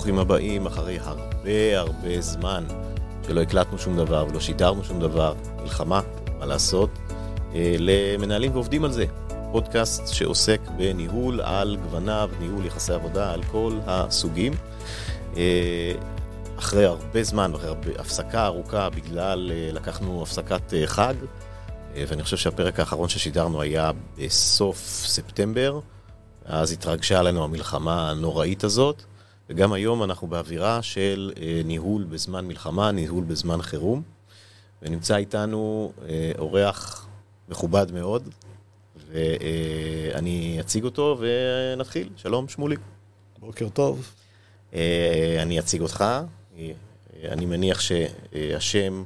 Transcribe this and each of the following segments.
ברוכים הבאים אחרי הרבה הרבה זמן שלא הקלטנו שום דבר ולא שידרנו שום דבר, מלחמה, מה לעשות, אה, למנהלים ועובדים על זה. פודקאסט שעוסק בניהול על גווניו, ניהול יחסי עבודה על כל הסוגים. אה, אחרי הרבה זמן, אחרי הרבה, הפסקה ארוכה בגלל, לקחנו הפסקת חג, ואני חושב שהפרק האחרון ששידרנו היה בסוף ספטמבר. אז התרגשה עלינו המלחמה הנוראית הזאת, וגם היום אנחנו באווירה של אה, ניהול בזמן מלחמה, ניהול בזמן חירום, ונמצא איתנו אה, אורח מכובד מאוד, ואני אה, אציג אותו ונתחיל. שלום, שמולי. בוקר טוב. אני אציג אותך. אני מניח שהשם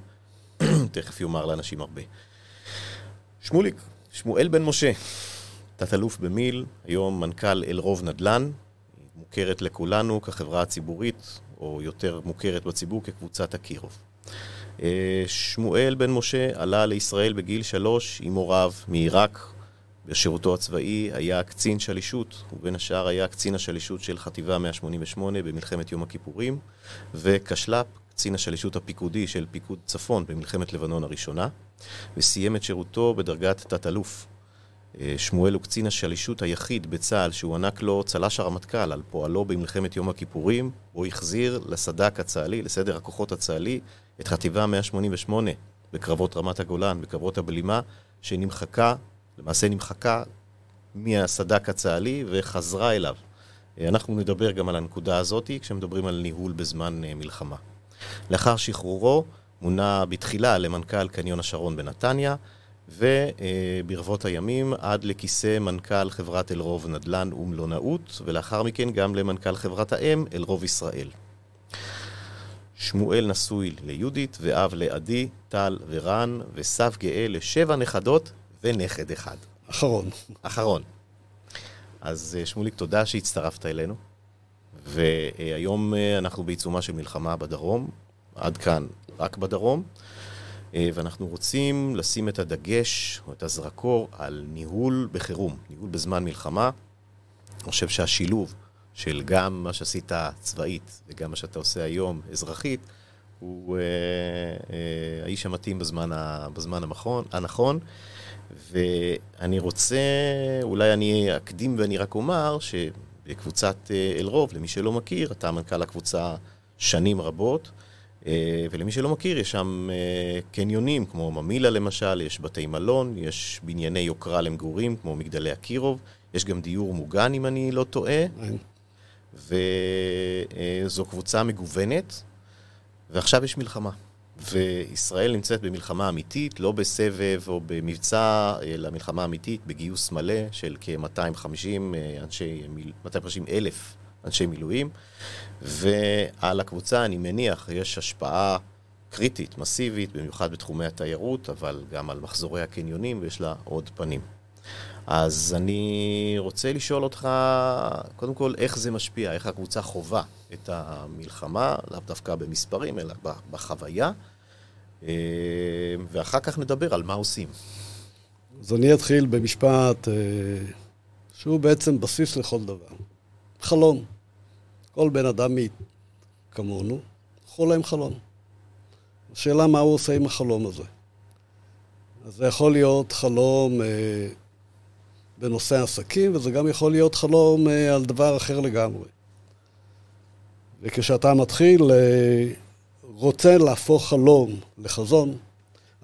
תכף יאמר לאנשים הרבה. שמוליק, שמואל בן משה. תת-אלוף במיל, היום מנכ"ל אלרוב נדל"ן, מוכרת לכולנו כחברה הציבורית, או יותר מוכרת בציבור כקבוצת אקירוב. אה, שמואל בן משה עלה לישראל בגיל שלוש עם הוריו מעיראק. בשירותו הצבאי היה קצין שלישות, ובין השאר היה קצין השלישות של חטיבה 188 במלחמת יום הכיפורים, וקשל"פ, קצין השלישות הפיקודי של פיקוד צפון במלחמת לבנון הראשונה, וסיים את שירותו בדרגת תת-אלוף. אה, שמואל הוא קצין השלישות היחיד בצה"ל שהוענק לו צל"ש הרמטכ"ל על פועלו במלחמת יום הכיפורים, הוא החזיר לסד"כ הצה"לי, לסדר הכוחות הצה"לי, את חטיבה 188 בקרבות רמת הגולן, בקרבות הבלימה, שנמחקה, למעשה נמחקה מהסד"כ הצה"לי וחזרה אליו. אה, אנחנו נדבר גם על הנקודה הזאת כשמדברים על ניהול בזמן אה, מלחמה. לאחר שחרורו מונה בתחילה למנכ"ל קניון השרון בנתניה, וברבות הימים עד לכיסא מנכ"ל חברת אלרוב נדל"ן ומלונאות, ולאחר מכן גם למנכ"ל חברת האם אלרוב ישראל. שמואל נשוי ליהודית, ואב לעדי, טל ורן, וסב גאה לשבע נכדות ונכד אחד. אחרון. אחרון. אז אה, שמוליק, תודה שהצטרפת אלינו. והיום אה, אנחנו בעיצומה של מלחמה בדרום, עד כאן רק בדרום. אה, ואנחנו רוצים לשים את הדגש או את הזרקור על ניהול בחירום, ניהול בזמן מלחמה. אני חושב שהשילוב של גם מה שעשית צבאית וגם מה שאתה עושה היום אזרחית, הוא אה, אה, האיש המתאים בזמן, ה, בזמן המכון, הנכון. ואני רוצה, אולי אני אקדים ואני רק אומר שבקבוצת אה, אלרוב, למי שלא מכיר, אתה מנכ"ל הקבוצה שנים רבות. אה, ולמי שלא מכיר, יש שם אה, קניונים כמו ממילה למשל, יש בתי מלון, יש בנייני יוקרה למגורים כמו מגדלי אקירוב, יש גם דיור מוגן אם אני לא טועה, וזו קבוצה מגוונת, ועכשיו יש מלחמה. וישראל נמצאת במלחמה אמיתית, לא בסבב או במבצע, אלא מלחמה אמיתית בגיוס מלא של כ-250 אה, אנשי, 250 אלף אנשי מילואים, ועל הקבוצה, אני מניח, יש השפעה קריטית, מסיבית, במיוחד בתחומי התיירות, אבל גם על מחזורי הקניונים, ויש לה עוד פנים. אז אני רוצה לשאול אותך, קודם כל, איך זה משפיע, איך הקבוצה חווה את המלחמה, לאו דווקא במספרים, אלא בחוויה, אה, ואחר כך נדבר על מה עושים. אז אני אתחיל במשפט אה, שהוא בעצם בסיס לכל דבר. חלום. כל בן אדם כמונו חולם חלום. השאלה מה הוא עושה עם החלום הזה. אז זה יכול להיות חלום אה, בנושא עסקים, וזה גם יכול להיות חלום אה, על דבר אחר לגמרי. וכשאתה מתחיל, אה, רוצה להפוך חלום לחזון,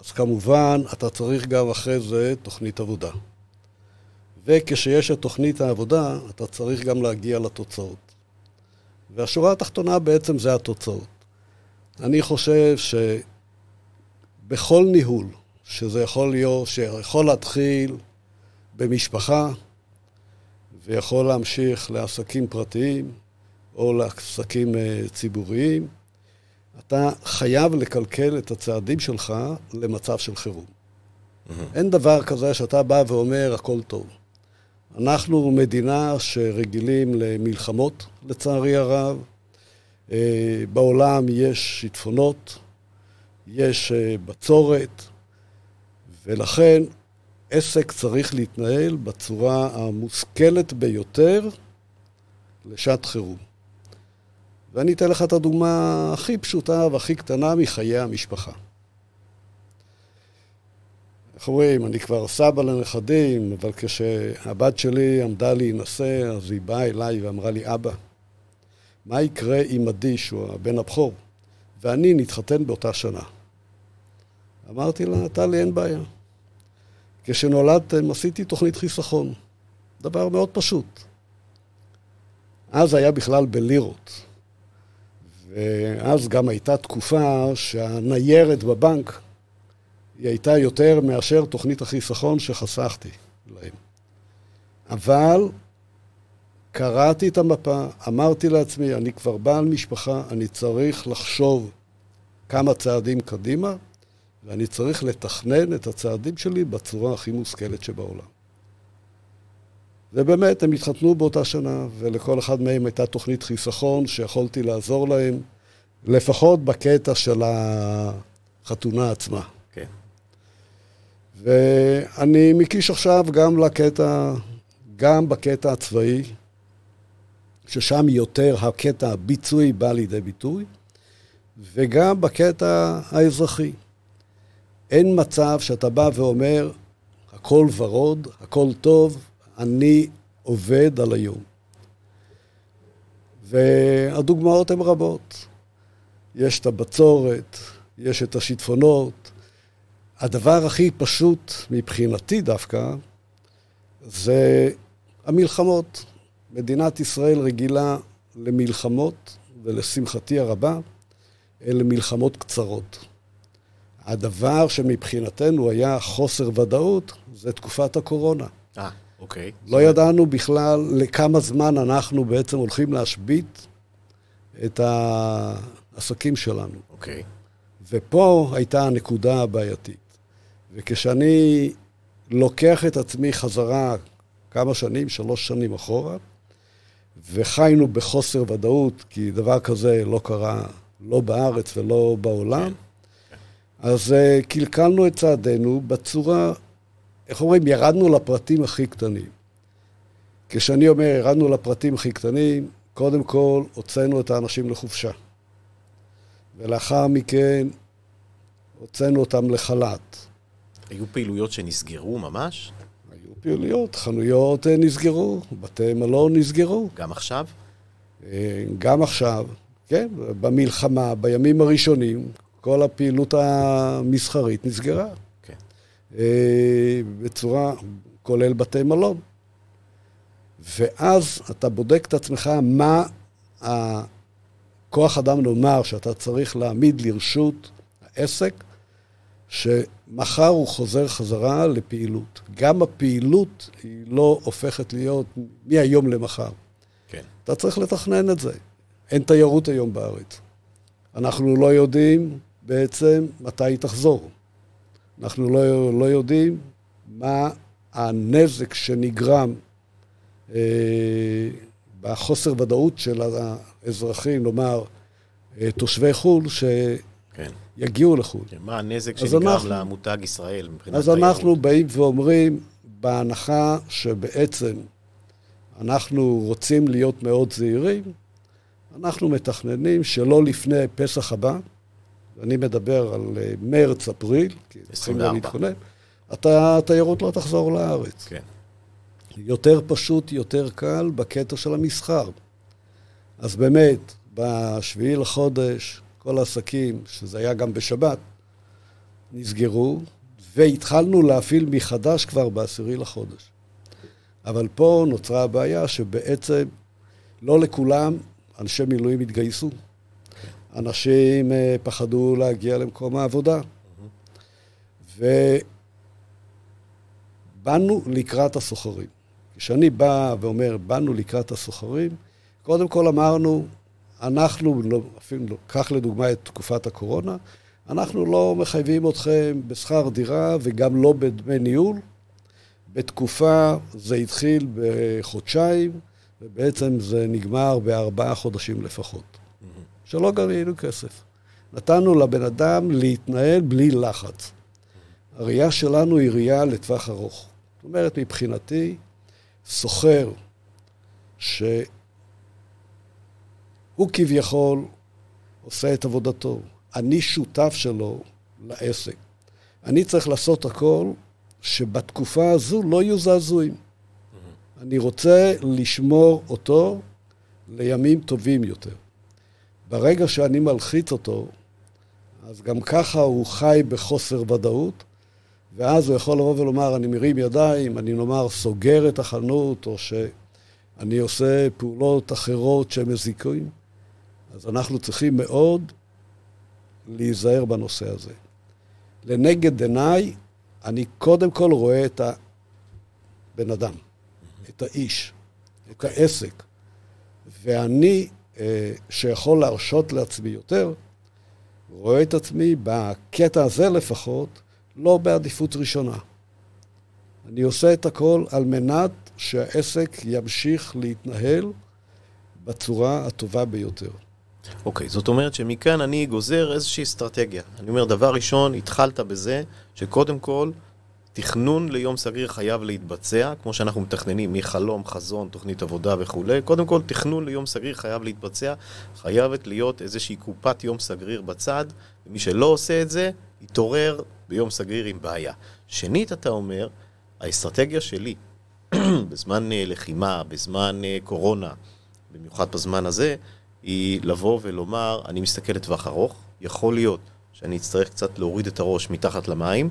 אז כמובן אתה צריך גם אחרי זה תוכנית עבודה. וכשיש את תוכנית העבודה, אתה צריך גם להגיע לתוצאות. והשורה התחתונה בעצם זה התוצאות. אני חושב שבכל ניהול, שזה יכול להיות, שיכול להתחיל במשפחה, ויכול להמשיך לעסקים פרטיים או לעסקים אה, ציבוריים, אתה חייב לקלקל את הצעדים שלך למצב של חירום. Mm-hmm. אין דבר כזה שאתה בא ואומר הכל טוב. אנחנו מדינה שרגילים למלחמות, לצערי הרב. אה, בעולם יש שיטפונות, יש אה, בצורת, ולכן עסק צריך להתנהל בצורה המושכלת ביותר לשעת חירום. ואני אתן לך את הדוגמה הכי פשוטה והכי קטנה מחיי המשפחה. איך אומרים, אני כבר סבא לנכדים, אבל כשהבת שלי עמדה להינשא, אז היא באה אליי ואמרה לי, אבא, מה יקרה אם עדי, שהוא הבן הבכור, ואני נתחתן באותה שנה? אמרתי לה, טלי, אין בעיה. כשנולדתם עשיתי תוכנית חיסכון. דבר מאוד פשוט. אז היה בכלל בלירות. ואז גם הייתה תקופה שהניירת בבנק היא הייתה יותר מאשר תוכנית החיסכון שחסכתי להם. אבל קראתי את המפה, אמרתי לעצמי, אני כבר בעל משפחה, אני צריך לחשוב כמה צעדים קדימה, ואני צריך לתכנן את הצעדים שלי בצורה הכי מושכלת שבעולם. ובאמת, הם התחתנו באותה שנה, ולכל אחד מהם הייתה תוכנית חיסכון שיכולתי לעזור להם, לפחות בקטע של החתונה עצמה. ואני מקיש עכשיו גם לקטע, גם בקטע הצבאי, ששם יותר הקטע הביצועי בא לידי ביטוי, וגם בקטע האזרחי. אין מצב שאתה בא ואומר, הכל ורוד, הכל טוב, אני עובד על היום. והדוגמאות הן רבות. יש את הבצורת, יש את השיטפונות. הדבר הכי פשוט מבחינתי דווקא, זה המלחמות. מדינת ישראל רגילה למלחמות, ולשמחתי הרבה, אלה מלחמות קצרות. הדבר שמבחינתנו היה חוסר ודאות, זה תקופת הקורונה. אה, אוקיי. לא ידענו בכלל לכמה זמן אנחנו בעצם הולכים להשבית את העסקים שלנו. אוקיי. ופה הייתה הנקודה הבעייתית. וכשאני לוקח את עצמי חזרה כמה שנים, שלוש שנים אחורה, וחיינו בחוסר ודאות, כי דבר כזה לא קרה לא בארץ ולא בעולם. אז uh, קלקלנו את צעדינו בצורה, איך אומרים, ירדנו לפרטים הכי קטנים. כשאני אומר ירדנו לפרטים הכי קטנים, קודם כל הוצאנו את האנשים לחופשה. ולאחר מכן הוצאנו אותם לחל"ת. היו פעילויות שנסגרו ממש? היו פעילויות, חנויות אה, נסגרו, בתי מלון נסגרו. גם עכשיו? אה, גם עכשיו, כן, במלחמה, בימים הראשונים, כל הפעילות המסחרית נסגרה. כן. אה, בצורה, כולל בתי מלון. ואז אתה בודק את עצמך מה הכוח אדם נאמר שאתה צריך להעמיד לרשות העסק, שמחר הוא חוזר חזרה לפעילות. גם הפעילות היא לא הופכת להיות מהיום למחר. כן. אתה צריך לתכנן את זה. אין תיירות היום בארץ. אנחנו לא יודעים בעצם מתי היא תחזור. אנחנו לא, לא יודעים מה הנזק שנגרם אה, בחוסר ודאות של האזרחים, נאמר, אה, תושבי חו"ל, שיגיעו כן. לחו"ל. כן, מה הנזק שנגרם אנחנו, למותג ישראל מבחינת אז תיירות? אנחנו באים ואומרים, בהנחה שבעצם אנחנו רוצים להיות מאוד זהירים, אנחנו מתכננים שלא לפני פסח הבא, אני מדבר על אה, מרץ, אפריל, כי צריכים להתכונן, התיירות לא תחזור לארץ. כן. יותר פשוט, יותר קל בקטע של המסחר. אז באמת, בשביעי לחודש, כל העסקים, שזה היה גם בשבת, נסגרו, והתחלנו להפעיל מחדש כבר בעשירי לחודש. אבל פה נוצרה הבעיה שבעצם לא לכולם אנשי מילואים התגייסו. אנשים אה, פחדו להגיע למקום העבודה. ובאנו לקראת הסוחרים. כשאני בא ואומר, באנו לקראת הסוחרים, קודם כל אמרנו, אנחנו, לא, אפילו לא, קח לדוגמה את תקופת הקורונה, אנחנו לא מחייבים אתכם בשכר דירה וגם לא בדמי ניהול. בתקופה, זה התחיל בחודשיים, ובעצם זה נגמר בארבעה חודשים לפחות. שלא גרינו כסף. נתנו לבן אדם להתנהל בלי לחץ. הראייה שלנו היא ראייה לטווח ארוך. זאת אומרת, מבחינתי, סוחר שהוא הוא כביכול עושה את עבודתו. אני שותף שלו לעסק. אני צריך לעשות הכל שבתקופה הזו לא יהיו זעזועים. אני רוצה לשמור אותו לימים טובים יותר. ברגע שאני מלחיץ אותו, אז גם ככה הוא חי בחוסר ודאות, ואז הוא יכול לבוא ולומר, אני מרים ידיים, אני נאמר סוגר את החנות, או שאני עושה פעולות אחרות שהן מזיקים. אז אנחנו צריכים מאוד להיזהר בנושא הזה. לנגד עיניי, אני קודם כל רואה את הבן אדם, את האיש, את העסק. ואני, אה, שיכול להרשות לעצמי יותר, רואה את עצמי בקטע הזה לפחות, לא בעדיפות ראשונה. אני עושה את הכל על מנת שהעסק ימשיך להתנהל בצורה הטובה ביותר. אוקיי, okay, זאת אומרת שמכאן אני גוזר איזושהי אסטרטגיה. אני אומר, דבר ראשון, התחלת בזה שקודם כל, תכנון ליום סגריר חייב להתבצע, כמו שאנחנו מתכננים מחלום, חזון, תוכנית עבודה וכולי. קודם כל, תכנון ליום סגריר חייב להתבצע, חייבת להיות איזושהי קופת יום סגריר בצד, ומי שלא עושה את זה, יתעורר ביום סגריר עם בעיה. שנית, אתה אומר, האסטרטגיה שלי, בזמן אה, לחימה, בזמן אה, קורונה, במיוחד בזמן הזה, היא לבוא ולומר, אני מסתכל לטווח ארוך, יכול להיות שאני אצטרך קצת להוריד את הראש מתחת למים,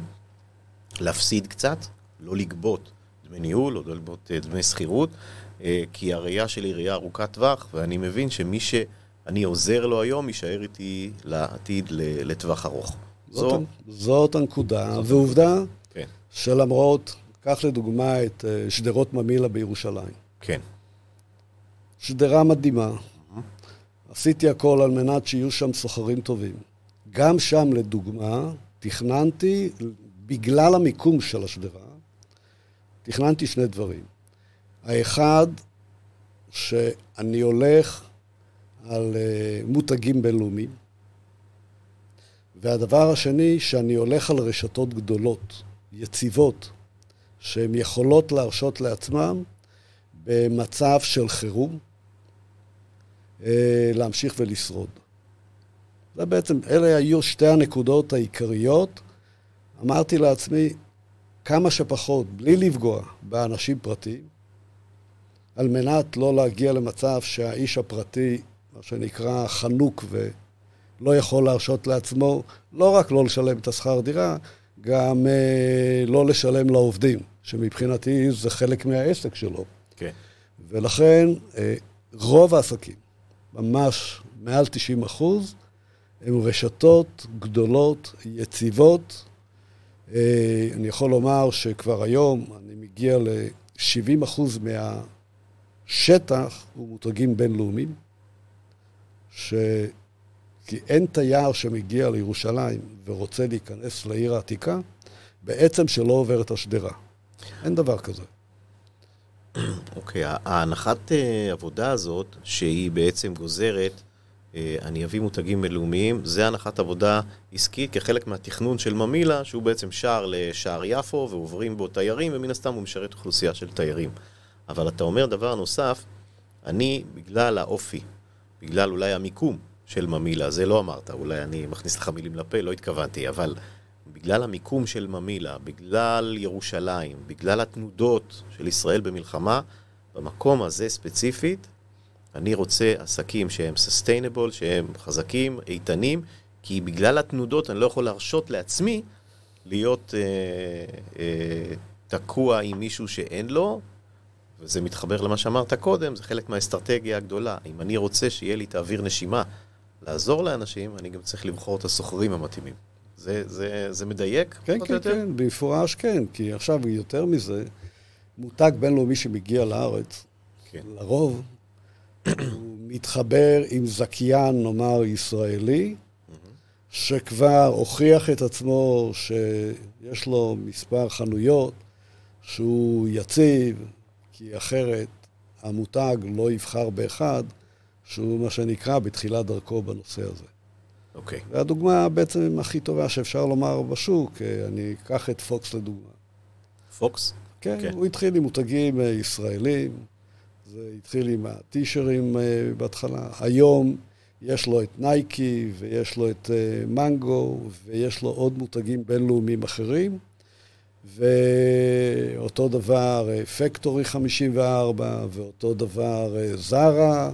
להפסיד קצת, לא לגבות דמי ניהול או לא לגבות אה, דמי שכירות, אה, כי הראייה שלי היא ראייה ארוכת טווח, ואני מבין שמי שאני עוזר לו היום, יישאר איתי לעתיד לטווח ארוך. זאת, זו... זאת הנקודה, זאת ועובדה כן. שלמרות, קח לדוגמה את אה, שדרות ממילא בירושלים. כן. שדרה מדהימה. עשיתי הכל על מנת שיהיו שם סוחרים טובים. גם שם, לדוגמה, תכננתי בגלל המיקום של השדרה, תכננתי שני דברים. האחד, שאני הולך על uh, מותגים בינלאומיים, והדבר השני, שאני הולך על רשתות גדולות, יציבות, שהן יכולות להרשות לעצמן במצב של חירום, להמשיך ולשרוד. זה בעצם, אלה היו שתי הנקודות העיקריות אמרתי לעצמי, כמה שפחות, בלי לפגוע באנשים פרטיים, על מנת לא להגיע למצב שהאיש הפרטי, מה שנקרא חנוק ולא יכול להרשות לעצמו, לא רק לא לשלם את השכר דירה, גם אה, לא לשלם לעובדים, שמבחינתי זה חלק מהעסק שלו. כן. ולכן אה, רוב העסקים, ממש מעל 90 אחוז, הם רשתות גדולות, יציבות, אה, אני יכול לומר שכבר היום אני מגיע ל-70% מהשטח הוא מותגים בינלאומיים, ש... כי אין תייר שמגיע לירושלים ורוצה להיכנס לעיר העתיקה, בעצם שלא עובר את השדרה. אין דבר כזה. אוקיי, okay, ההנחת אה, עבודה הזאת, שהיא בעצם גוזרת אה, אני אביא מותגים בינלאומיים, זה הנחת עבודה עסקית כחלק מהתכנון של ממילה, שהוא בעצם שער לשער יפו, ועוברים בו תיירים, ומן הסתם הוא משרת אוכלוסייה של תיירים. אבל אתה אומר דבר נוסף, אני, בגלל האופי, בגלל אולי המיקום של ממילה, זה לא אמרת, אולי אני מכניס לך מילים לפה, לא התכוונתי, אבל בגלל המיקום של ממילה, בגלל ירושלים, בגלל התנודות של ישראל במלחמה, במקום הזה ספציפית, אני רוצה עסקים שהם sustainable, שהם חזקים, איתנים, כי בגלל התנודות אני לא יכול להרשות לעצמי להיות אה, אה, תקוע עם מישהו שאין לו, וזה מתחבר למה שאמרת קודם, זה חלק מהאסטרטגיה הגדולה. אם אני רוצה שיהיה לי את האוויר נשימה לעזור לאנשים, אני גם צריך לבחור את הסוחרים המתאימים. זה, זה, זה מדייק? כן, כן, יותר? כן, במפורש כן, כי עכשיו יותר מזה, מותג בינלאומי שמגיע לארץ, כן. לרוב הוא מתחבר עם זכיין, נאמר, ישראלי, שכבר הוכיח את עצמו שיש לו מספר חנויות, שהוא יציב, כי אחרת המותג לא יבחר באחד, שהוא מה שנקרא בתחילת דרכו בנושא הזה. אוקיי. Okay. והדוגמה בעצם הכי טובה שאפשר לומר בשוק, אני אקח את פוקס לדוגמה. פוקס? כן, okay. הוא התחיל עם מותגים ישראלים. זה התחיל עם הטישרים אה, בהתחלה. היום יש לו את נייקי, ויש לו את אה, מנגו, ויש לו עוד מותגים בינלאומיים אחרים. ואותו דבר פקטורי 54, ואותו דבר זרה.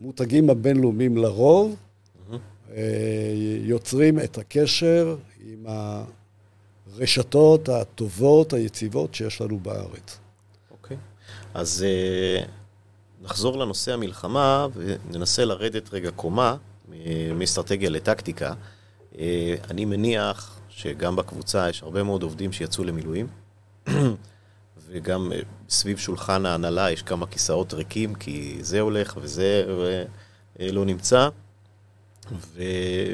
המותגים הבינלאומיים לרוב mm-hmm. יוצרים את הקשר עם הרשתות הטובות, היציבות שיש לנו בארץ. אוקיי. Okay. אז uh, נחזור לנושא המלחמה וננסה לרדת רגע קומה מאסטרטגיה לטקטיקה. Uh, אני מניח שגם בקבוצה יש הרבה מאוד עובדים שיצאו למילואים, וגם סביב שולחן ההנהלה יש כמה כיסאות ריקים, כי זה הולך וזה לא נמצא. ו,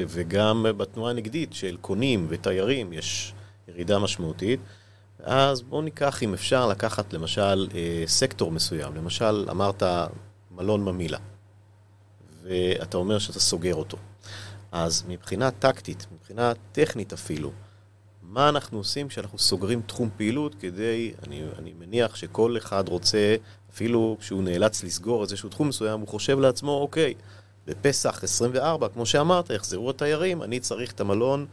וגם בתנועה הנגדית של קונים ותיירים יש ירידה משמעותית. אז בואו ניקח, אם אפשר, לקחת למשל אה, סקטור מסוים. למשל, אמרת מלון ממילה, ואתה אומר שאתה סוגר אותו. אז מבחינה טקטית, מבחינה טכנית אפילו, מה אנחנו עושים כשאנחנו סוגרים תחום פעילות כדי, אני, אני מניח שכל אחד רוצה, אפילו כשהוא נאלץ לסגור איזשהו תחום מסוים, הוא חושב לעצמו, אוקיי, בפסח 24, כמו שאמרת, יחזרו התיירים, אני צריך את המלון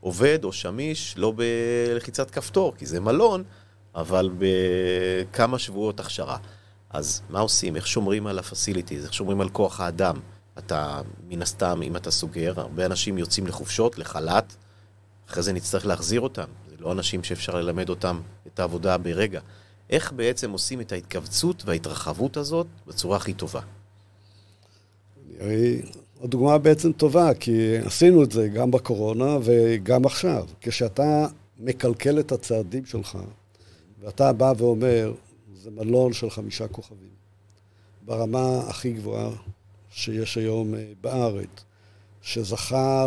עובד או שמיש, לא בלחיצת כפתור, כי זה מלון, אבל בכמה שבועות הכשרה. אז מה עושים? איך שומרים על הפסיליטיז? איך שומרים על כוח האדם? אתה, מן הסתם, אם אתה סוגר, הרבה אנשים יוצאים לחופשות, לחל"ת, אחרי זה נצטרך להחזיר אותם. זה לא אנשים שאפשר ללמד אותם את העבודה ברגע. איך בעצם עושים את ההתכווצות וההתרחבות הזאת בצורה הכי טובה? הדוגמה בעצם טובה, כי עשינו את זה גם בקורונה וגם עכשיו. כשאתה מקלקל את הצעדים שלך, ואתה בא ואומר, זה מלון של חמישה כוכבים, ברמה הכי גבוהה שיש היום אה, בארץ, שזכה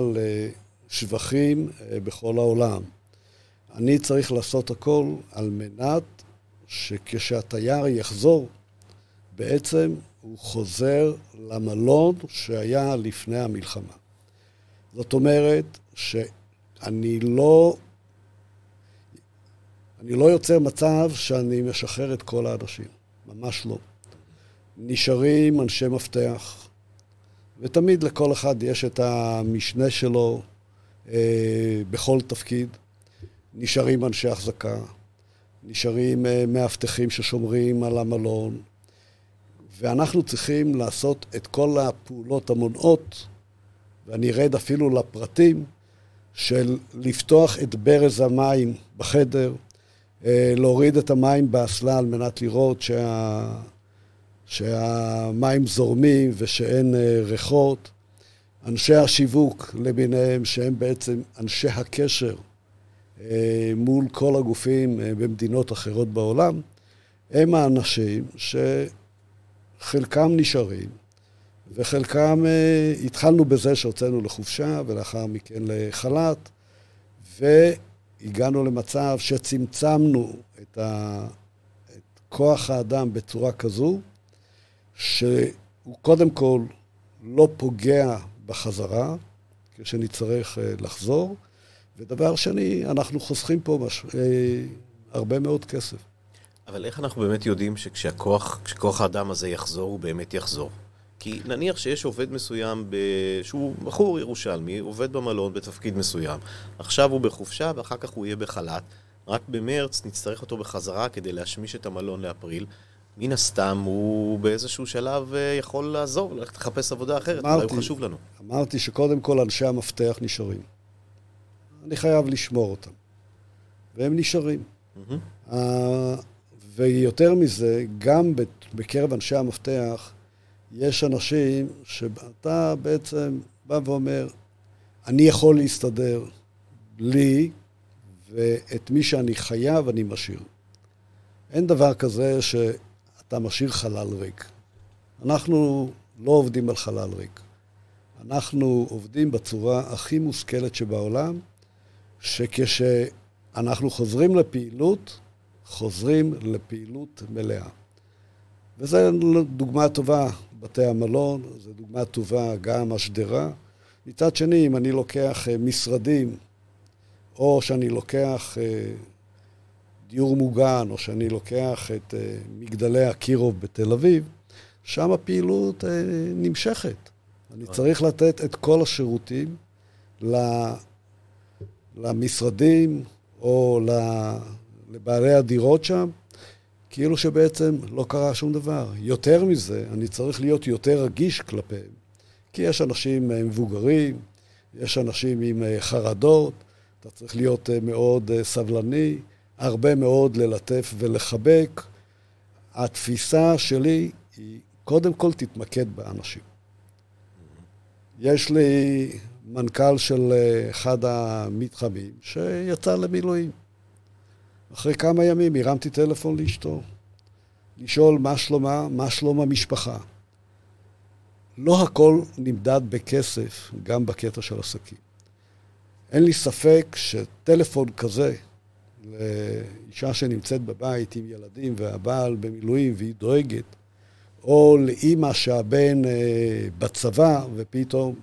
לשבחים אה, בכל העולם. אני צריך לעשות הכל על מנת שכשהתייר יחזור, בעצם הוא חוזר למלון שהיה לפני המלחמה. זאת אומרת שאני לא, אני לא יוצר מצב שאני משחרר את כל האנשים, ממש לא. נשארים אנשי מפתח, ותמיד לכל אחד יש את המשנה שלו בכל תפקיד. נשארים אנשי החזקה, נשארים אה, מאבטחים ששומרים על המלון, ואנחנו צריכים לעשות את כל הפעולות המונעות, ואני ארד אפילו לפרטים, של לפתוח את ברז המים בחדר, אה, להוריד את המים באסלה על מנת לראות שה... שהמים זורמים ושאין אה, ריחות. אנשי השיווק למיניהם, שהם בעצם אנשי הקשר אה, מול כל הגופים במדינות אחרות בעולם, הם האנשים ש... חלקם נשארים, וחלקם uh, התחלנו בזה שהוצאנו לחופשה, ולאחר מכן לחל"ת, והגענו למצב שצמצמנו את, ה, את כוח האדם בצורה כזו, שהוא קודם כל לא פוגע בחזרה, כשנצטרך uh, לחזור, ודבר שני, אנחנו חוסכים פה מש... uh, הרבה מאוד כסף. אבל איך אנחנו באמת יודעים שכשהכוח, כשכוח האדם הזה יחזור, הוא באמת יחזור? כי נניח שיש עובד מסוים, ב... שהוא בחור ירושלמי, עובד במלון בתפקיד מסוים. עכשיו הוא בחופשה ואחר כך הוא יהיה בחל"ת. רק במרץ נצטרך אותו בחזרה כדי להשמיש את המלון לאפריל. מן הסתם הוא באיזשהו שלב אה, יכול לעזוב, ללכת לחפש עבודה אחרת, אמרתי, אולי הוא חשוב לנו. אמרתי שקודם כל אנשי המפתח נשארים. אני חייב לשמור אותם. והם נשארים. Mm-hmm. ויותר מזה, גם בקרב אנשי המפתח, יש אנשים שאתה בעצם בא ואומר, אני יכול להסתדר לי, ואת מי שאני חייב אני משאיר. אין דבר כזה שאתה משאיר חלל ריק. אנחנו לא עובדים על חלל ריק. אנחנו עובדים בצורה הכי מושכלת שבעולם, שכשאנחנו חוזרים לפעילות, חוזרים לפעילות מלאה. וזו דוגמה טובה, בתי המלון, זו דוגמה טובה גם השדרה. מצד שני, אם אני לוקח אה, משרדים, או שאני לוקח אה, דיור מוגן, או שאני לוקח את אה, מגדלי אקירוב בתל אביב, שם הפעילות אה, נמשכת. אני צריך לתת את כל השירותים למשרדים או לבעלי הדירות שם, כאילו שבעצם לא קרה שום דבר. יותר מזה, אני צריך להיות יותר רגיש כלפיהם, כי יש אנשים מבוגרים, יש אנשים עם חרדות, אתה צריך להיות מאוד סבלני, הרבה מאוד ללטף ולחבק. התפיסה שלי היא, קודם כל תתמקד באנשים. יש לי מנכ"ל של אה, אחד המתחמים שיצא למילואים. אחרי כמה ימים הרמתי טלפון לאשתו, לשאול מה שלומה, מה שלום המשפחה. לא הכל נמדד בכסף, גם בקטע של עסקים. אין לי ספק שטלפון כזה לאישה שנמצאת בבית עם ילדים והבעל במילואים והיא דואגת, או לאימא שהבן אה, בצבא ופתאום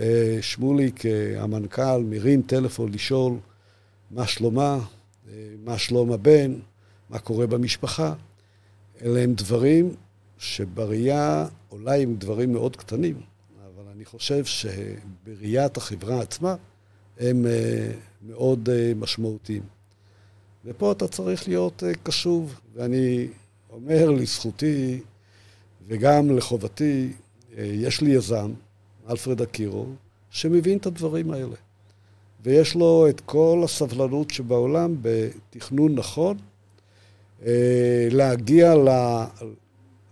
אה, שמוליק, אה, המנכ"ל, מרים טלפון לשאול מה שלומה, אה, מה שלום הבן, מה קורה במשפחה. אלה הם דברים שבראייה, אולי הם דברים מאוד קטנים, אבל אני חושב שבראיית החברה עצמה הם מאוד משמעותיים. ופה אתה צריך להיות קשוב, ואני אומר לזכותי וגם לחובתי, יש לי יזם, אלפרד אקירו, שמבין את הדברים האלה. ויש לו את כל הסבלנות שבעולם בתכנון נכון, אה, להגיע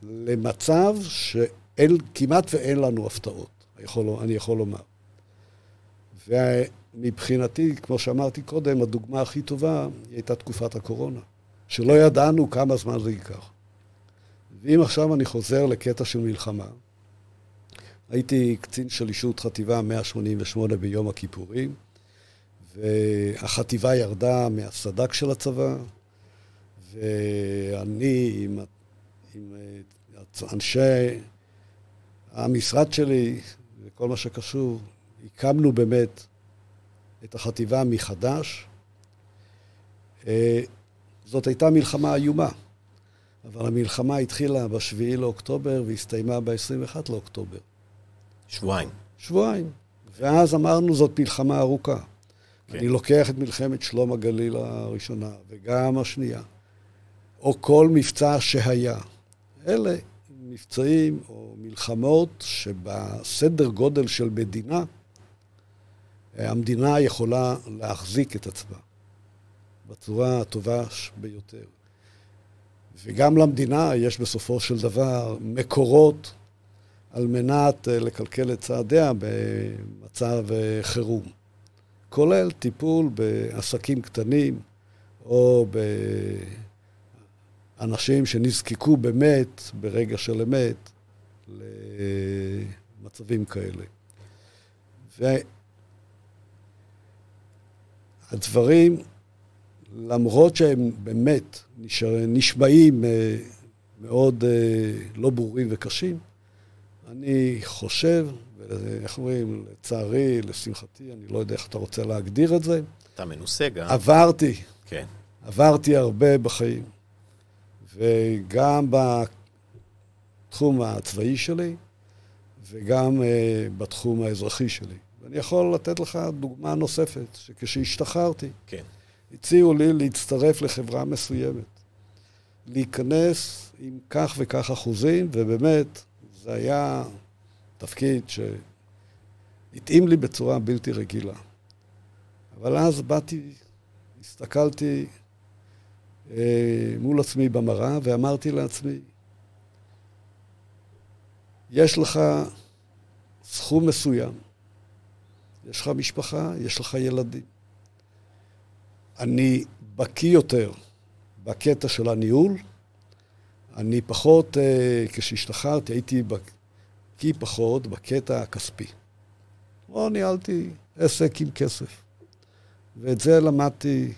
למצב שכמעט ואין לנו הפתעות, אני יכול לומר. ומבחינתי, כמו שאמרתי קודם, הדוגמה הכי טובה היא הייתה תקופת הקורונה, שלא ידענו כמה זמן זה ייקח. ואם עכשיו אני חוזר לקטע של מלחמה, הייתי קצין של אישות חטיבה 188 ביום הכיפורים, והחטיבה ירדה מהסד"כ של הצבא, ואני עם, עם אנשי המשרד שלי וכל מה שקשור, הקמנו באמת את החטיבה מחדש. אה, זאת הייתה מלחמה איומה, אבל המלחמה התחילה ב-7 לאוקטובר והסתיימה ב-21 לאוקטובר. שבועיים. שבועיים. ואז אמרנו, זאת מלחמה ארוכה. כן. אני לוקח את מלחמת שלום הגליל הראשונה, וגם השנייה, או כל מבצע שהיה. אלה מבצעים או מלחמות שבסדר גודל של מדינה, המדינה יכולה להחזיק את עצמה בצורה הטובה ביותר. וגם למדינה יש בסופו של דבר מקורות על מנת אה, לקלקל את צעדיה במצב אה, חירום. כולל טיפול בעסקים קטנים או באנשים שנזקקו באמת, ברגע של אמת, למצבים כאלה. והדברים, למרות שהם באמת נשמעים אה, מאוד לא ברורים וקשים, אני חושב, ואיך אומרים, לצערי, לשמחתי, אני לא יודע איך אתה רוצה להגדיר את זה. אתה מנוסה גם. עברתי. כן. עברתי הרבה בחיים. וגם בתחום הצבאי שלי, וגם uh, בתחום האזרחי שלי. ואני יכול לתת לך דוגמה נוספת, שכשהשתחררתי, כן. הציעו לי להצטרף לחברה מסוימת, להיכנס עם כך וכך אחוזים, ובאמת, זה היה תפקיד שהתאים לי בצורה בלתי רגילה. אבל אז באתי, הסתכלתי אה, מול עצמי במראה ואמרתי לעצמי, יש לך סכום מסוים, יש לך משפחה, יש לך ילדים. אני בקיא יותר בקטע של הניהול, אני פחות, אה, כשהשתחררתי, הייתי בקיא פחות בקטע הכספי. לא ניהלתי עסק עם כסף. ואת זה למדתי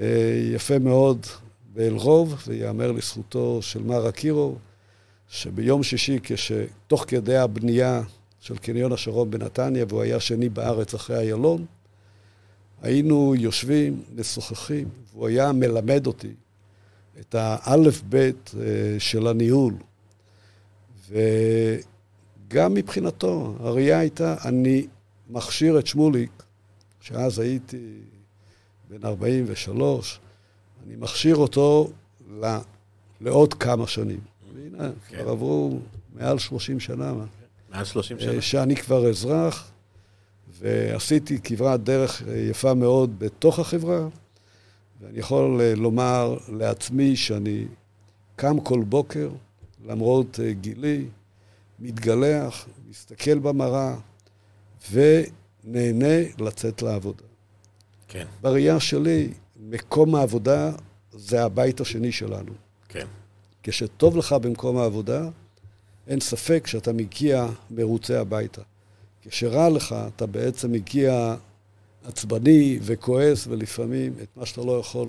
אה, יפה מאוד באלרוב, ויאמר לזכותו של מר אקירוב, שביום שישי, כשתוך כדי הבנייה של קניון השרון בנתניה, והוא היה שני בארץ אחרי איילון, יושבים, משוחחים, והוא היה מלמד אותי את האלף-בית אה, של הניהול. וגם מבחינתו, הראייה הייתה, אני מכשיר את שמוליק, שאז הייתי בן 43, אני מכשיר אותו לא, לעוד כמה שנים. והנה, כן. כבר עברו מעל 30 שנה. מעל 30 שנה. אה, שאני כבר אזרח, ועשיתי כברת דרך אה, יפה מאוד בתוך החברה, ואני יכול אה, לומר לעצמי שאני קם כל בוקר, למרות גילי, מתגלח, מסתכל במראה, ונהנה לצאת לעבודה. כן. בראייה שלי, מקום העבודה זה הבית השני שלנו. כן. כשטוב לך במקום העבודה, אין ספק שאתה מגיע מרוצה הביתה. כשרע לך, אתה בעצם מגיע עצבני וכועס, ולפעמים את מה שאתה לא יכול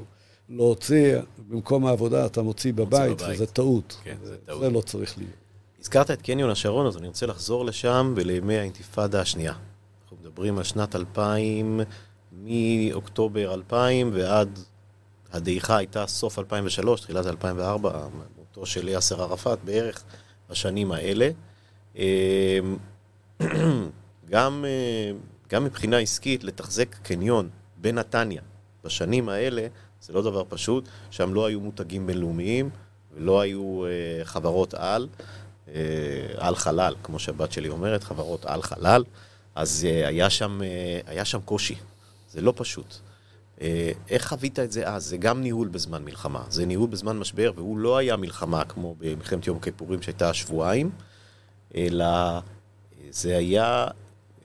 להוציא במקום העבודה, אתה מוציא בבית, בבית. וזה טעות. כן, זה, זה טעות. זה לא צריך להיות. הזכרת את קניון השרון, אז אני רוצה לחזור לשם ולימי האינתיפאדה השנייה. אנחנו מדברים על שנת 2000, מאוקטובר 2000 ועד הדעיכה הייתה סוף 2003, תחילת 2004, מותו של יאסר ערפאת בערך בשנים האלה. אמ, גם, אה, גם מבחינה עסקית, לתחזק קניון בנתניה בשנים האלה, זה לא דבר פשוט. שם לא היו מותגים בינלאומיים ולא היו אה, חברות על, אה, על חלל, כמו שהבת שלי אומרת, חברות על חלל. אז היה שם, היה שם קושי, זה לא פשוט. איך חווית את זה אז? זה גם ניהול בזמן מלחמה, זה ניהול בזמן משבר, והוא לא היה מלחמה כמו במלחמת יום הכיפורים שהייתה שבועיים, אלא זה היה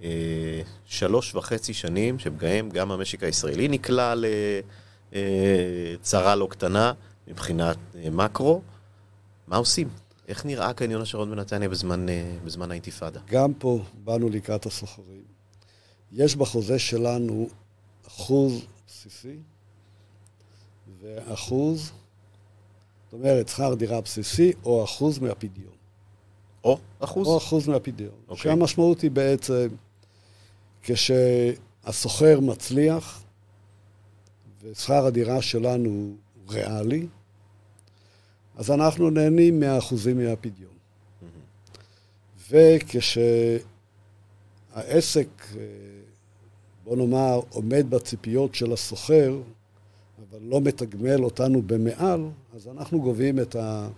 אה, שלוש וחצי שנים שבהם גם המשק הישראלי נקלע לצרה לא קטנה מבחינת אה, מקרו. מה עושים? איך נראה קניון השרון בנתניה בזמן, אה, בזמן האינתיפאדה? גם פה באנו לקראת הסוחרים. יש בחוזה שלנו אחוז בסיסי ואחוז, זאת אומרת, שכר דירה בסיסי או אחוז מהפדיון. או אחוז? או אחוז מהפדיון. Okay. אוקיי. שהמשמעות היא בעצם, כשהסוחר מצליח ושכר הדירה שלנו ריאלי, אז אנחנו נהנים מהאחוזים מהפדיון. Mm-hmm. וכשהעסק, אה, בוא נאמר, עומד בציפיות של הסוחר, אבל לא מתגמל אותנו במעל, אז אנחנו גובים את, ה...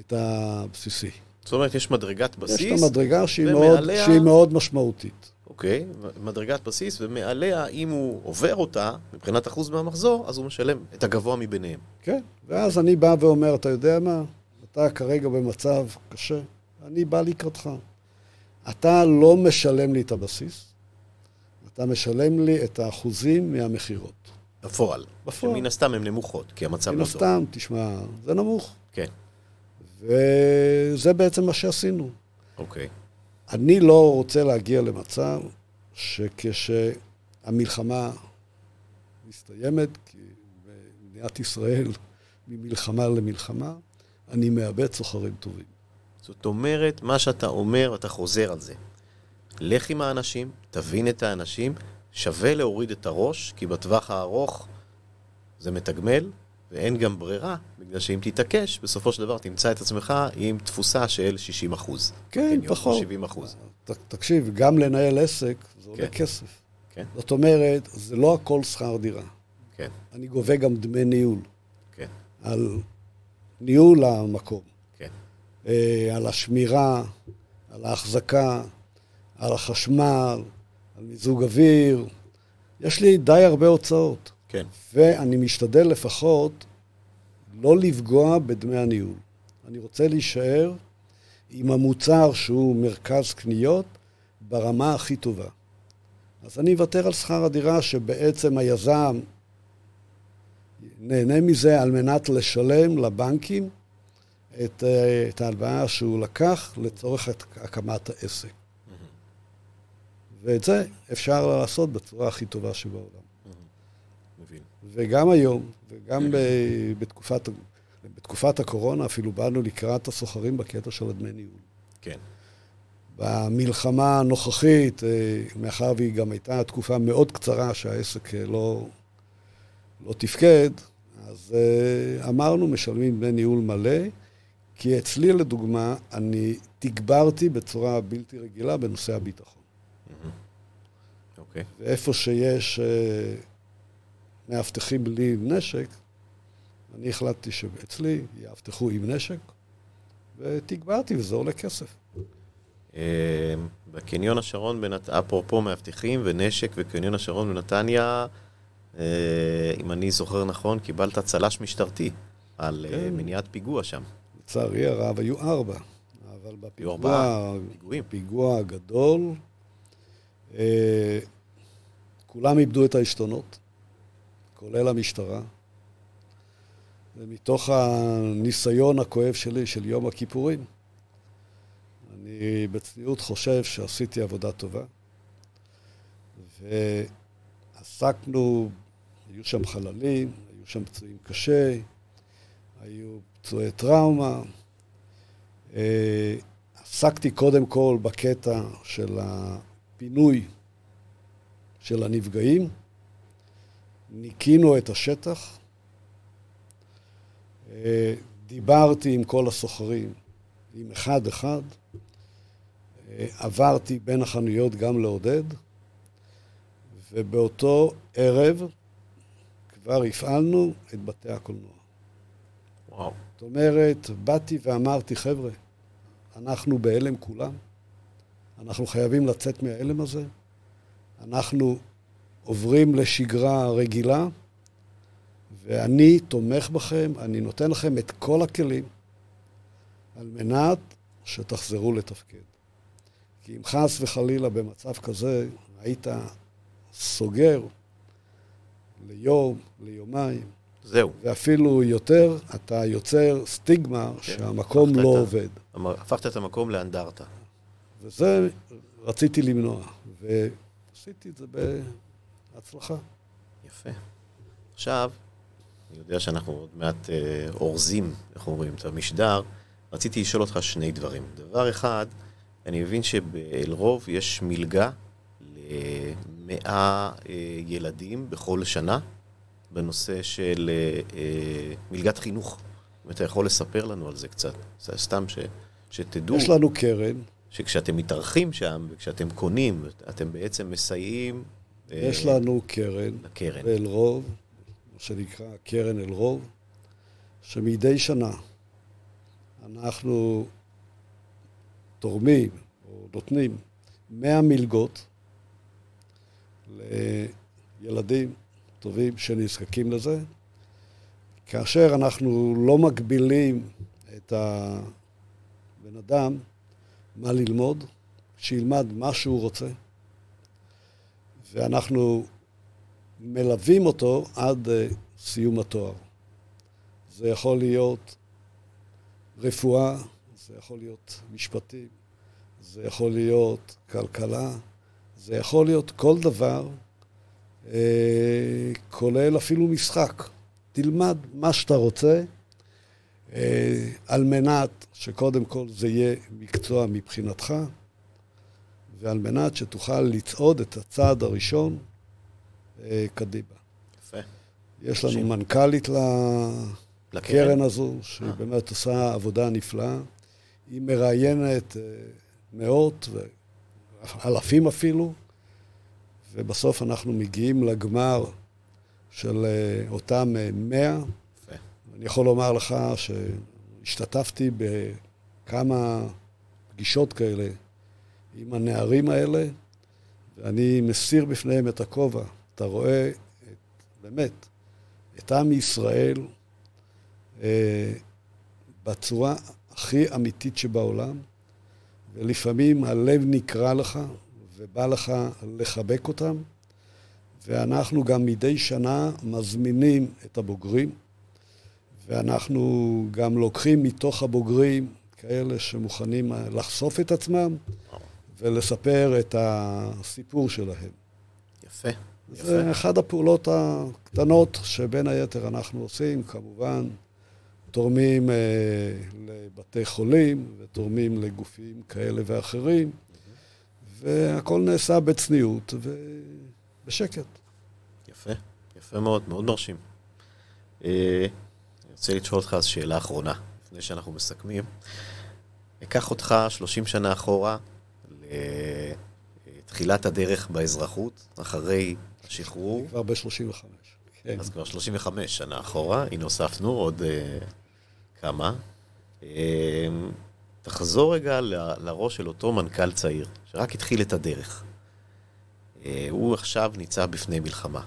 את הבסיסי. זאת אומרת, יש מדרגת בסיס. יש את המדרגה שהיא, ומעליה... מאוד, שהיא מאוד משמעותית. אוקיי, מדרגת בסיס, ומעליה, אם הוא עובר אותה, מבחינת אחוז מהמחזור, אז הוא משלם את הגבוה מביניהם. כן, ואז אני בא ואומר, אתה יודע מה? אתה כרגע במצב קשה, אני בא לקראתך. אתה לא משלם לי את הבסיס, אתה משלם לי את האחוזים מהמכירות. בפועל. בפועל. שמן הסתם הן נמוכות, כי המצב לא טוב. מן הסתם, תשמע, זה נמוך. כן. וזה בעצם מה שעשינו. אוקיי. אני לא רוצה להגיע למצב שכשהמלחמה מסתיימת, כי במדינת ישראל ממלחמה למלחמה, אני מאבד סוחרים טובים. זאת אומרת, מה שאתה אומר, אתה חוזר על זה. לך עם האנשים, תבין את האנשים, שווה להוריד את הראש, כי בטווח הארוך זה מתגמל, ואין גם ברירה, בגלל שאם תתעקש, בסופו של דבר תמצא את עצמך עם תפוסה של 60 אחוז. כן, פחות. 70 אחוז. תקשיב, גם לנהל עסק זה עולה כן. כסף. כן. זאת אומרת, זה לא הכל שכר דירה. כן. אני גובה גם דמי ניהול. כן. על ניהול המקום. כן. אה, על השמירה, על ההחזקה, על החשמל, על מיזוג אוויר. יש לי די הרבה הוצאות. כן. ואני משתדל לפחות לא לפגוע בדמי הניהול. אני רוצה להישאר עם המוצר שהוא מרכז קניות ברמה הכי טובה. אז אני אוותר על שכר הדירה שבעצם היזם נהנה מזה על מנת לשלם לבנקים את, אה, את ההלוואה שהוא לקח לצורך הקמת העסק. Mm-hmm. ואת זה אפשר לעשות בצורה הכי טובה שבעולם. וגם היום, וגם בתקופת, בתקופת הקורונה, אפילו באנו לקראת הסוחרים בקטע של הדמי ניהול. כן. במלחמה הנוכחית, אה, מאחר והיא גם הייתה תקופה מאוד קצרה שהעסק אה, לא, לא תפקד, אז אה, אמרנו, משלמים דמי ניהול מלא, כי אצלי, לדוגמה, אני תגברתי בצורה בלתי רגילה בנושא הביטחון. אוקיי. ואיפה שיש מאבטחים בלי נשק, אני החלטתי שאצלי יאבטחו עם נשק, ותגברתי, וזה עולה כסף. בקניון השרון, בנת... אפרופו מאבטחים ונשק, וקניון השרון בנתניה, אה, אם אני זוכר נכון, קיבלת צל"ש משטרתי על כן. מניעת פיגוע שם. לצערי הרב, היו ארבע. אבל בפיגוע, בפיגוע הגדול, אה, כולם איבדו את העשתונות, כולל המשטרה. ומתוך הניסיון הכואב שלי של יום הכיפורים, אני בצניעות חושב שעשיתי עבודה טובה. ועסקנו, היו שם חללים, היו שם פצועים קשה, היו פצועי טראומה. אה, עסקתי קודם כל בקטע של הפינוי של הנפגעים, ניקינו את השטח, אה, דיברתי עם כל הסוחרים, עם אחד-אחד, אה, עברתי בין החנויות גם לעודד, ובאותו ערב כבר הפעלנו את בתי הקולנוע. וואו. זאת אומרת, באתי ואמרתי, חבר'ה, אנחנו בהלם כולם, אנחנו חייבים לצאת מההלם הזה, אנחנו עוברים לשגרה רגילה, ואני תומך בכם, אני נותן לכם את כל הכלים על מנת שתחזרו לתפקד. כי אם חס וחלילה במצב כזה היית סוגר ליום, ליומיים, זהו. ואפילו יותר, אתה יוצר סטיגמה כן. שהמקום לא את עובד. הפכת את המקום לאנדרטה. וזה רציתי למנוע, ועשיתי את זה בהצלחה. יפה. עכשיו, אני יודע שאנחנו עוד מעט אה, אורזים, איך אומרים, את המשדר. רציתי לשאול אותך שני דברים. דבר אחד, אני מבין שבאלרוב יש מלגה למאה אה, ילדים בכל שנה בנושא של אה, אה, מלגת חינוך. אם אתה יכול לספר לנו על זה קצת, סתם ש, שתדעו. יש לנו קרן. שכשאתם מתארחים שם וכשאתם קונים, אתם בעצם מסייעים... יש לנו קרן. לקרן. באלרוב, מה שנקרא קרן אלרוב, שמדי שנה אנחנו תורמים או נותנים 100 מלגות לילדים טובים שנזקקים לזה, כאשר אנחנו לא מגבילים את הבן אדם מה ללמוד, שילמד מה שהוא רוצה, ואנחנו מלווים אותו עד uh, סיום התואר. זה יכול להיות רפואה, זה יכול להיות משפטים, זה יכול להיות כלכלה, זה יכול להיות כל דבר, אה, כולל אפילו משחק. תלמד מה שאתה רוצה, אה, על מנת שקודם כל זה יהיה מקצוע מבחינתך, ועל מנת שתוכל לצעוד את הצעד הראשון אה, קדימה. יפה. יש לנו מנכ"לית לקרן הזו, שהיא באמת עושה עבודה נפלאה. היא מראיינת מאות ואלפים אפילו, ובסוף אנחנו מגיעים לגמר של אה, אותם אה, מאה. אני יכול לומר לך שהשתתפתי בכמה פגישות כאלה עם הנערים האלה, ואני מסיר בפניהם את הכובע. אתה רואה, את, באמת, את עם ישראל אה, בצורה הכי אמיתית שבעולם. ולפעמים הלב נקרע לך, ובא לך לחבק אותם, ואנחנו גם מדי שנה מזמינים את הבוגרים, ואנחנו גם לוקחים מתוך הבוגרים כאלה שמוכנים לחשוף את עצמם ולספר את הסיפור שלהם. יפה. יפה. זה אחת הפעולות הקטנות שבין היתר אנחנו עושים, כמובן. תורמים אה, לבתי חולים ותורמים לגופים כאלה ואחרים. והכל נעשה בצניעות ובשקט. יפה, יפה מאוד, מאוד מרשים. אה, רוצה לשאול אותך אז שאלה אחרונה, לפני שאנחנו מסכמים. אקח אותך 30 שנה אחורה לתחילת הדרך באזרחות, אחרי השחרור. כבר ב-35. כן. אז כבר 35 שנה אחורה, הנה הוספנו עוד uh, כמה. Uh, תחזור רגע ל, לראש של אותו מנכ"ל צעיר, שרק התחיל את הדרך. Uh, הוא עכשיו ניצב בפני מלחמה.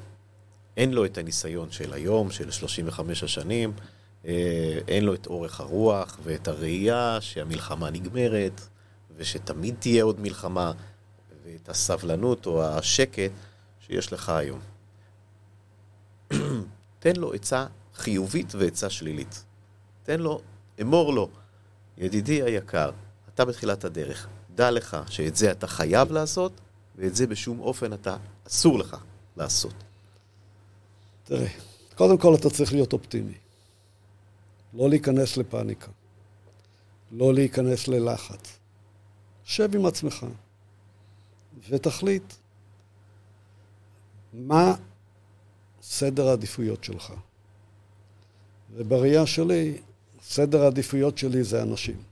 אין לו את הניסיון של היום, של 35 השנים, אין לו את אורך הרוח ואת הראייה שהמלחמה נגמרת, ושתמיד תהיה עוד מלחמה, ואת הסבלנות או השקט שיש לך היום. תן לו עצה חיובית ועצה שלילית. תן לו, אמור לו, ידידי היקר, אתה בתחילת הדרך, דע לך שאת זה אתה חייב לעשות, ואת זה בשום אופן אתה אסור לך לעשות. תראה, קודם כל אתה צריך להיות אופטימי. לא להיכנס לפאניקה. לא להיכנס ללחץ. שב עם עצמך ותחליט מה סדר העדיפויות שלך. ובראייה שלי, סדר העדיפויות שלי זה אנשים.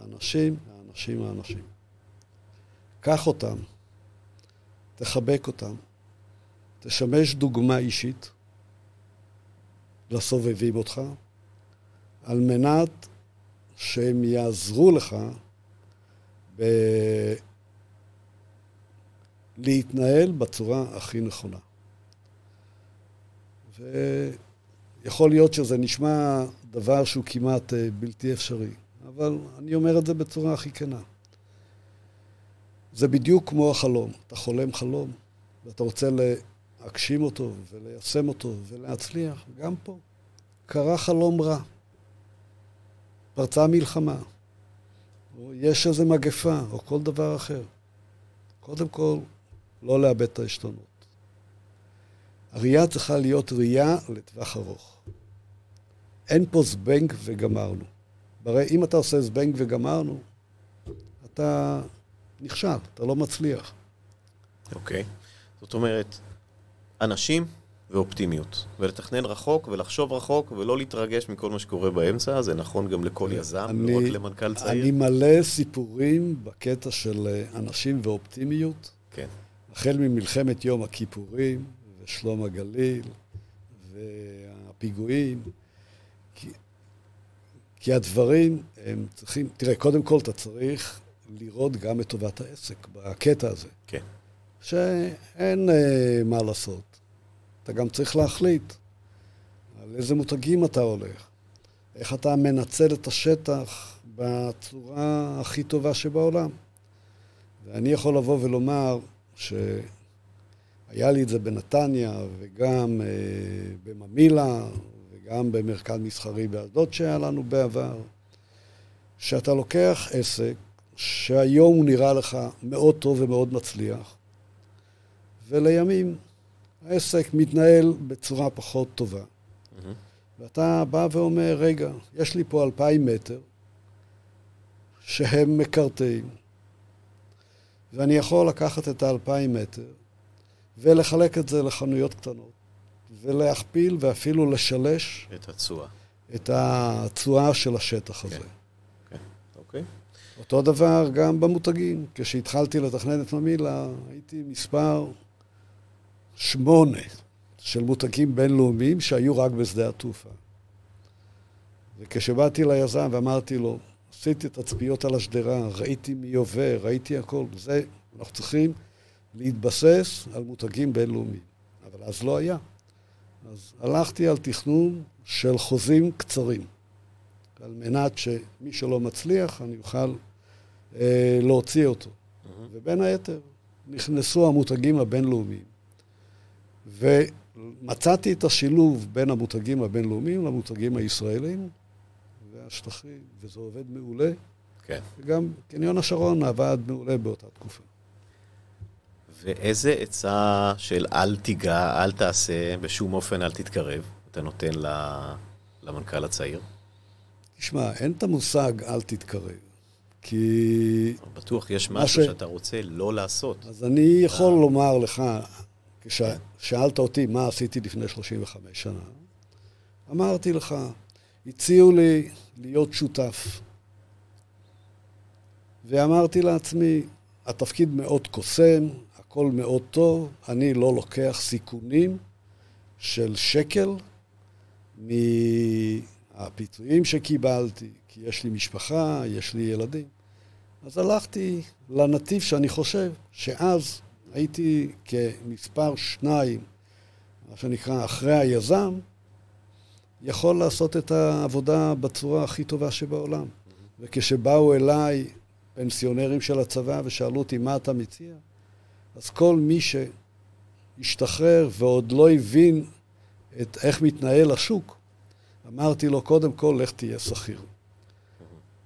האנשים, האנשים, האנשים. קח אותם, תחבק אותם, תשמש דוגמה אישית לסובבים אותך, על מנת שהם יעזרו לך ב... להתנהל בצורה הכי נכונה. ויכול להיות שזה נשמע דבר שהוא כמעט אה, בלתי אפשרי, אבל אני אומר את זה בצורה הכי כנה. זה בדיוק כמו החלום. אתה חולם חלום, ואתה רוצה להגשים אותו וליישם אותו ולהצליח. גם פה קרה חלום רע. פרצה מלחמה, או יש איזו מגפה, או כל דבר אחר. קודם כל, לא לאבד את העשתונות. הראייה צריכה להיות ראייה לטווח ארוך. אין פה זבנג וגמרנו. הרי אם אתה עושה זבנג וגמרנו, אתה נכשל, אתה לא מצליח. אוקיי. Okay. זאת אומרת, אנשים ואופטימיות. ולתכנן רחוק ולחשוב רחוק ולא להתרגש מכל מה שקורה באמצע, זה נכון גם לכל יזם, אני, לא רק למנכ"ל צעיר. אני מלא סיפורים בקטע של אה, אנשים ואופטימיות. כן. החל ממלחמת יום הכיפורים, ושלום הגליל, והפיגועים. כי, כי הדברים הם צריכים... תראה, קודם כל אתה צריך לראות גם את טובת העסק בקטע הזה. כן. שאין אה, מה לעשות. אתה גם צריך להחליט על איזה מותגים אתה הולך, איך אתה מנצל את השטח בצורה הכי טובה שבעולם. ואני יכול לבוא ולומר שהיה לי את זה בנתניה וגם אה, בממילה וגם במרכז מסחרי באשדוד שהיה לנו בעבר, שאתה לוקח עסק שהיום הוא נראה לך מאוד טוב ומאוד מצליח, ולימים העסק מתנהל בצורה פחות טובה. Mm-hmm. ואתה בא ואומר, רגע, יש לי פה אלפיים מטר שהם מקרטעים, ואני יכול לקחת את האלפיים מטר ולחלק את זה לחנויות קטנות, ולהכפיל ואפילו לשלש את התשואה. את התשואה של השטח הזה. כן, כן, אוקיי. אותו דבר גם במותגים. כשהתחלתי לתכנן את ממילה, הייתי מספר שמונה של מותגים בינלאומיים שהיו רק בשדה התעופה. וכשבאתי ליזם ואמרתי לו, עשיתי את הצפיות על השדרה, ראיתי מי עובר, ראיתי הכל, זה, אנחנו צריכים להתבסס על מותגים בינלאומיים. אבל אז לא היה. אז הלכתי על תכנון של חוזים קצרים, על מנת שמי שלא מצליח, אני אוכל אה, להוציא אותו. Mm-hmm. ובין היתר, נכנסו המותגים הבינלאומיים. ומצאתי את השילוב בין המותגים הבינלאומיים למותגים הישראלים והשטחים, וזה עובד מעולה. כן. וגם קניון השרון עבד מעולה באותה תקופה. ואיזה עצה של אל תיגע, אל תעשה, בשום אופן אל תתקרב, אתה נותן למנכ"ל הצעיר? תשמע, אין את המושג אל תתקרב. כי... בטוח יש משהו ש... שאתה רוצה לא לעשות. אז אני יכול אה. לומר לך, כששאלת אותי מה עשיתי לפני 35 שנה, אמרתי לך, הציעו לי להיות שותף. ואמרתי לעצמי, התפקיד מאוד קוסם, הכל מאוד טוב, אני לא לוקח סיכונים של שקל מהפיצויים שקיבלתי, כי יש לי משפחה, יש לי ילדים. אז הלכתי לנתיב שאני חושב שאז הייתי כמספר שניים, מה שנקרא, אחרי היזם, יכול לעשות את העבודה בצורה הכי טובה שבעולם. וכשבאו אליי פנסיונרים של הצבא ושאלו אותי מה אתה מציע, אז כל מי שהשתחרר ועוד לא הבין את איך מתנהל השוק, אמרתי לו, קודם כל, לך תהיה שכיר.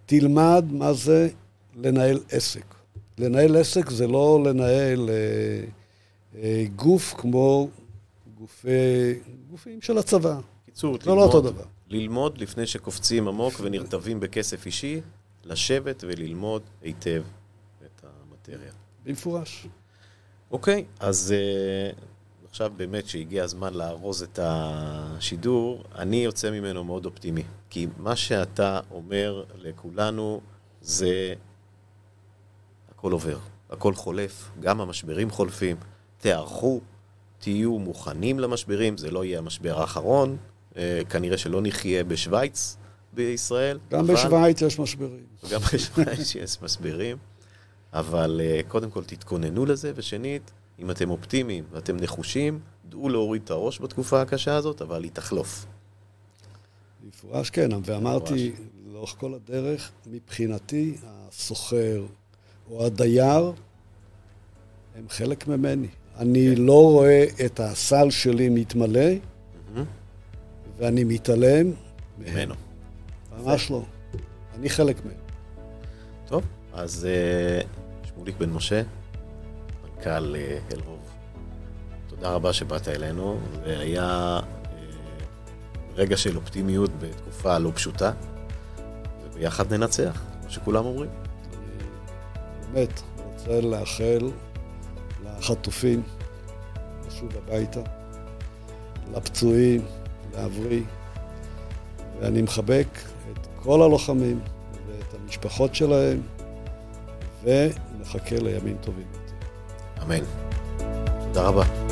תלמד מה זה לנהל עסק. לנהל עסק זה לא לנהל אה, אה, גוף כמו גופי, גופים של הצבא. קיצור, לא, לא אותו דבר. ללמוד לפני שקופצים עמוק ונרטבים בכסף אישי, לשבת וללמוד היטב את המטריה. במפורש. אוקיי, אז uh, עכשיו באמת שהגיע הזמן לארוז את השידור, אני יוצא ממנו מאוד אופטימי. כי מה שאתה אומר לכולנו זה הכל עובר, הכל חולף, גם המשברים חולפים. תיערכו, תהיו מוכנים למשברים, זה לא יהיה המשבר האחרון, אה, כנראה שלא נחיה בשוויץ בישראל. גם אבל... בשוויץ יש משברים. גם בשוויץ יש משברים, אבל אה, קודם כל תתכוננו לזה, ושנית, אם אתם אופטימיים ואתם נחושים, דעו להוריד את הראש בתקופה הקשה הזאת, אבל היא תחלוף. במפורש כן, ואמרתי לאורך כל הדרך, מבחינתי, הסוחר או הדייר הם חלק ממני. אני. לא רואה את הסל שלי מתמלא. ואני מתעלם ממנו. ממש לא. אני חלק מהם. טוב, אז אה, שמוליק בן משה, מנכ"ל אה, אלרוב, תודה רבה שבאת אלינו, והיה אה, רגע של אופטימיות בתקופה לא פשוטה, וביחד ננצח, כמו שכולם אומרים. באמת רוצה לאחל לחטופים לשוב הביתה, לפצועים, להבריא, ואני מחבק את כל הלוחמים ואת המשפחות שלהם, ומחכה לימים טובים יותר. אמן. תודה רבה.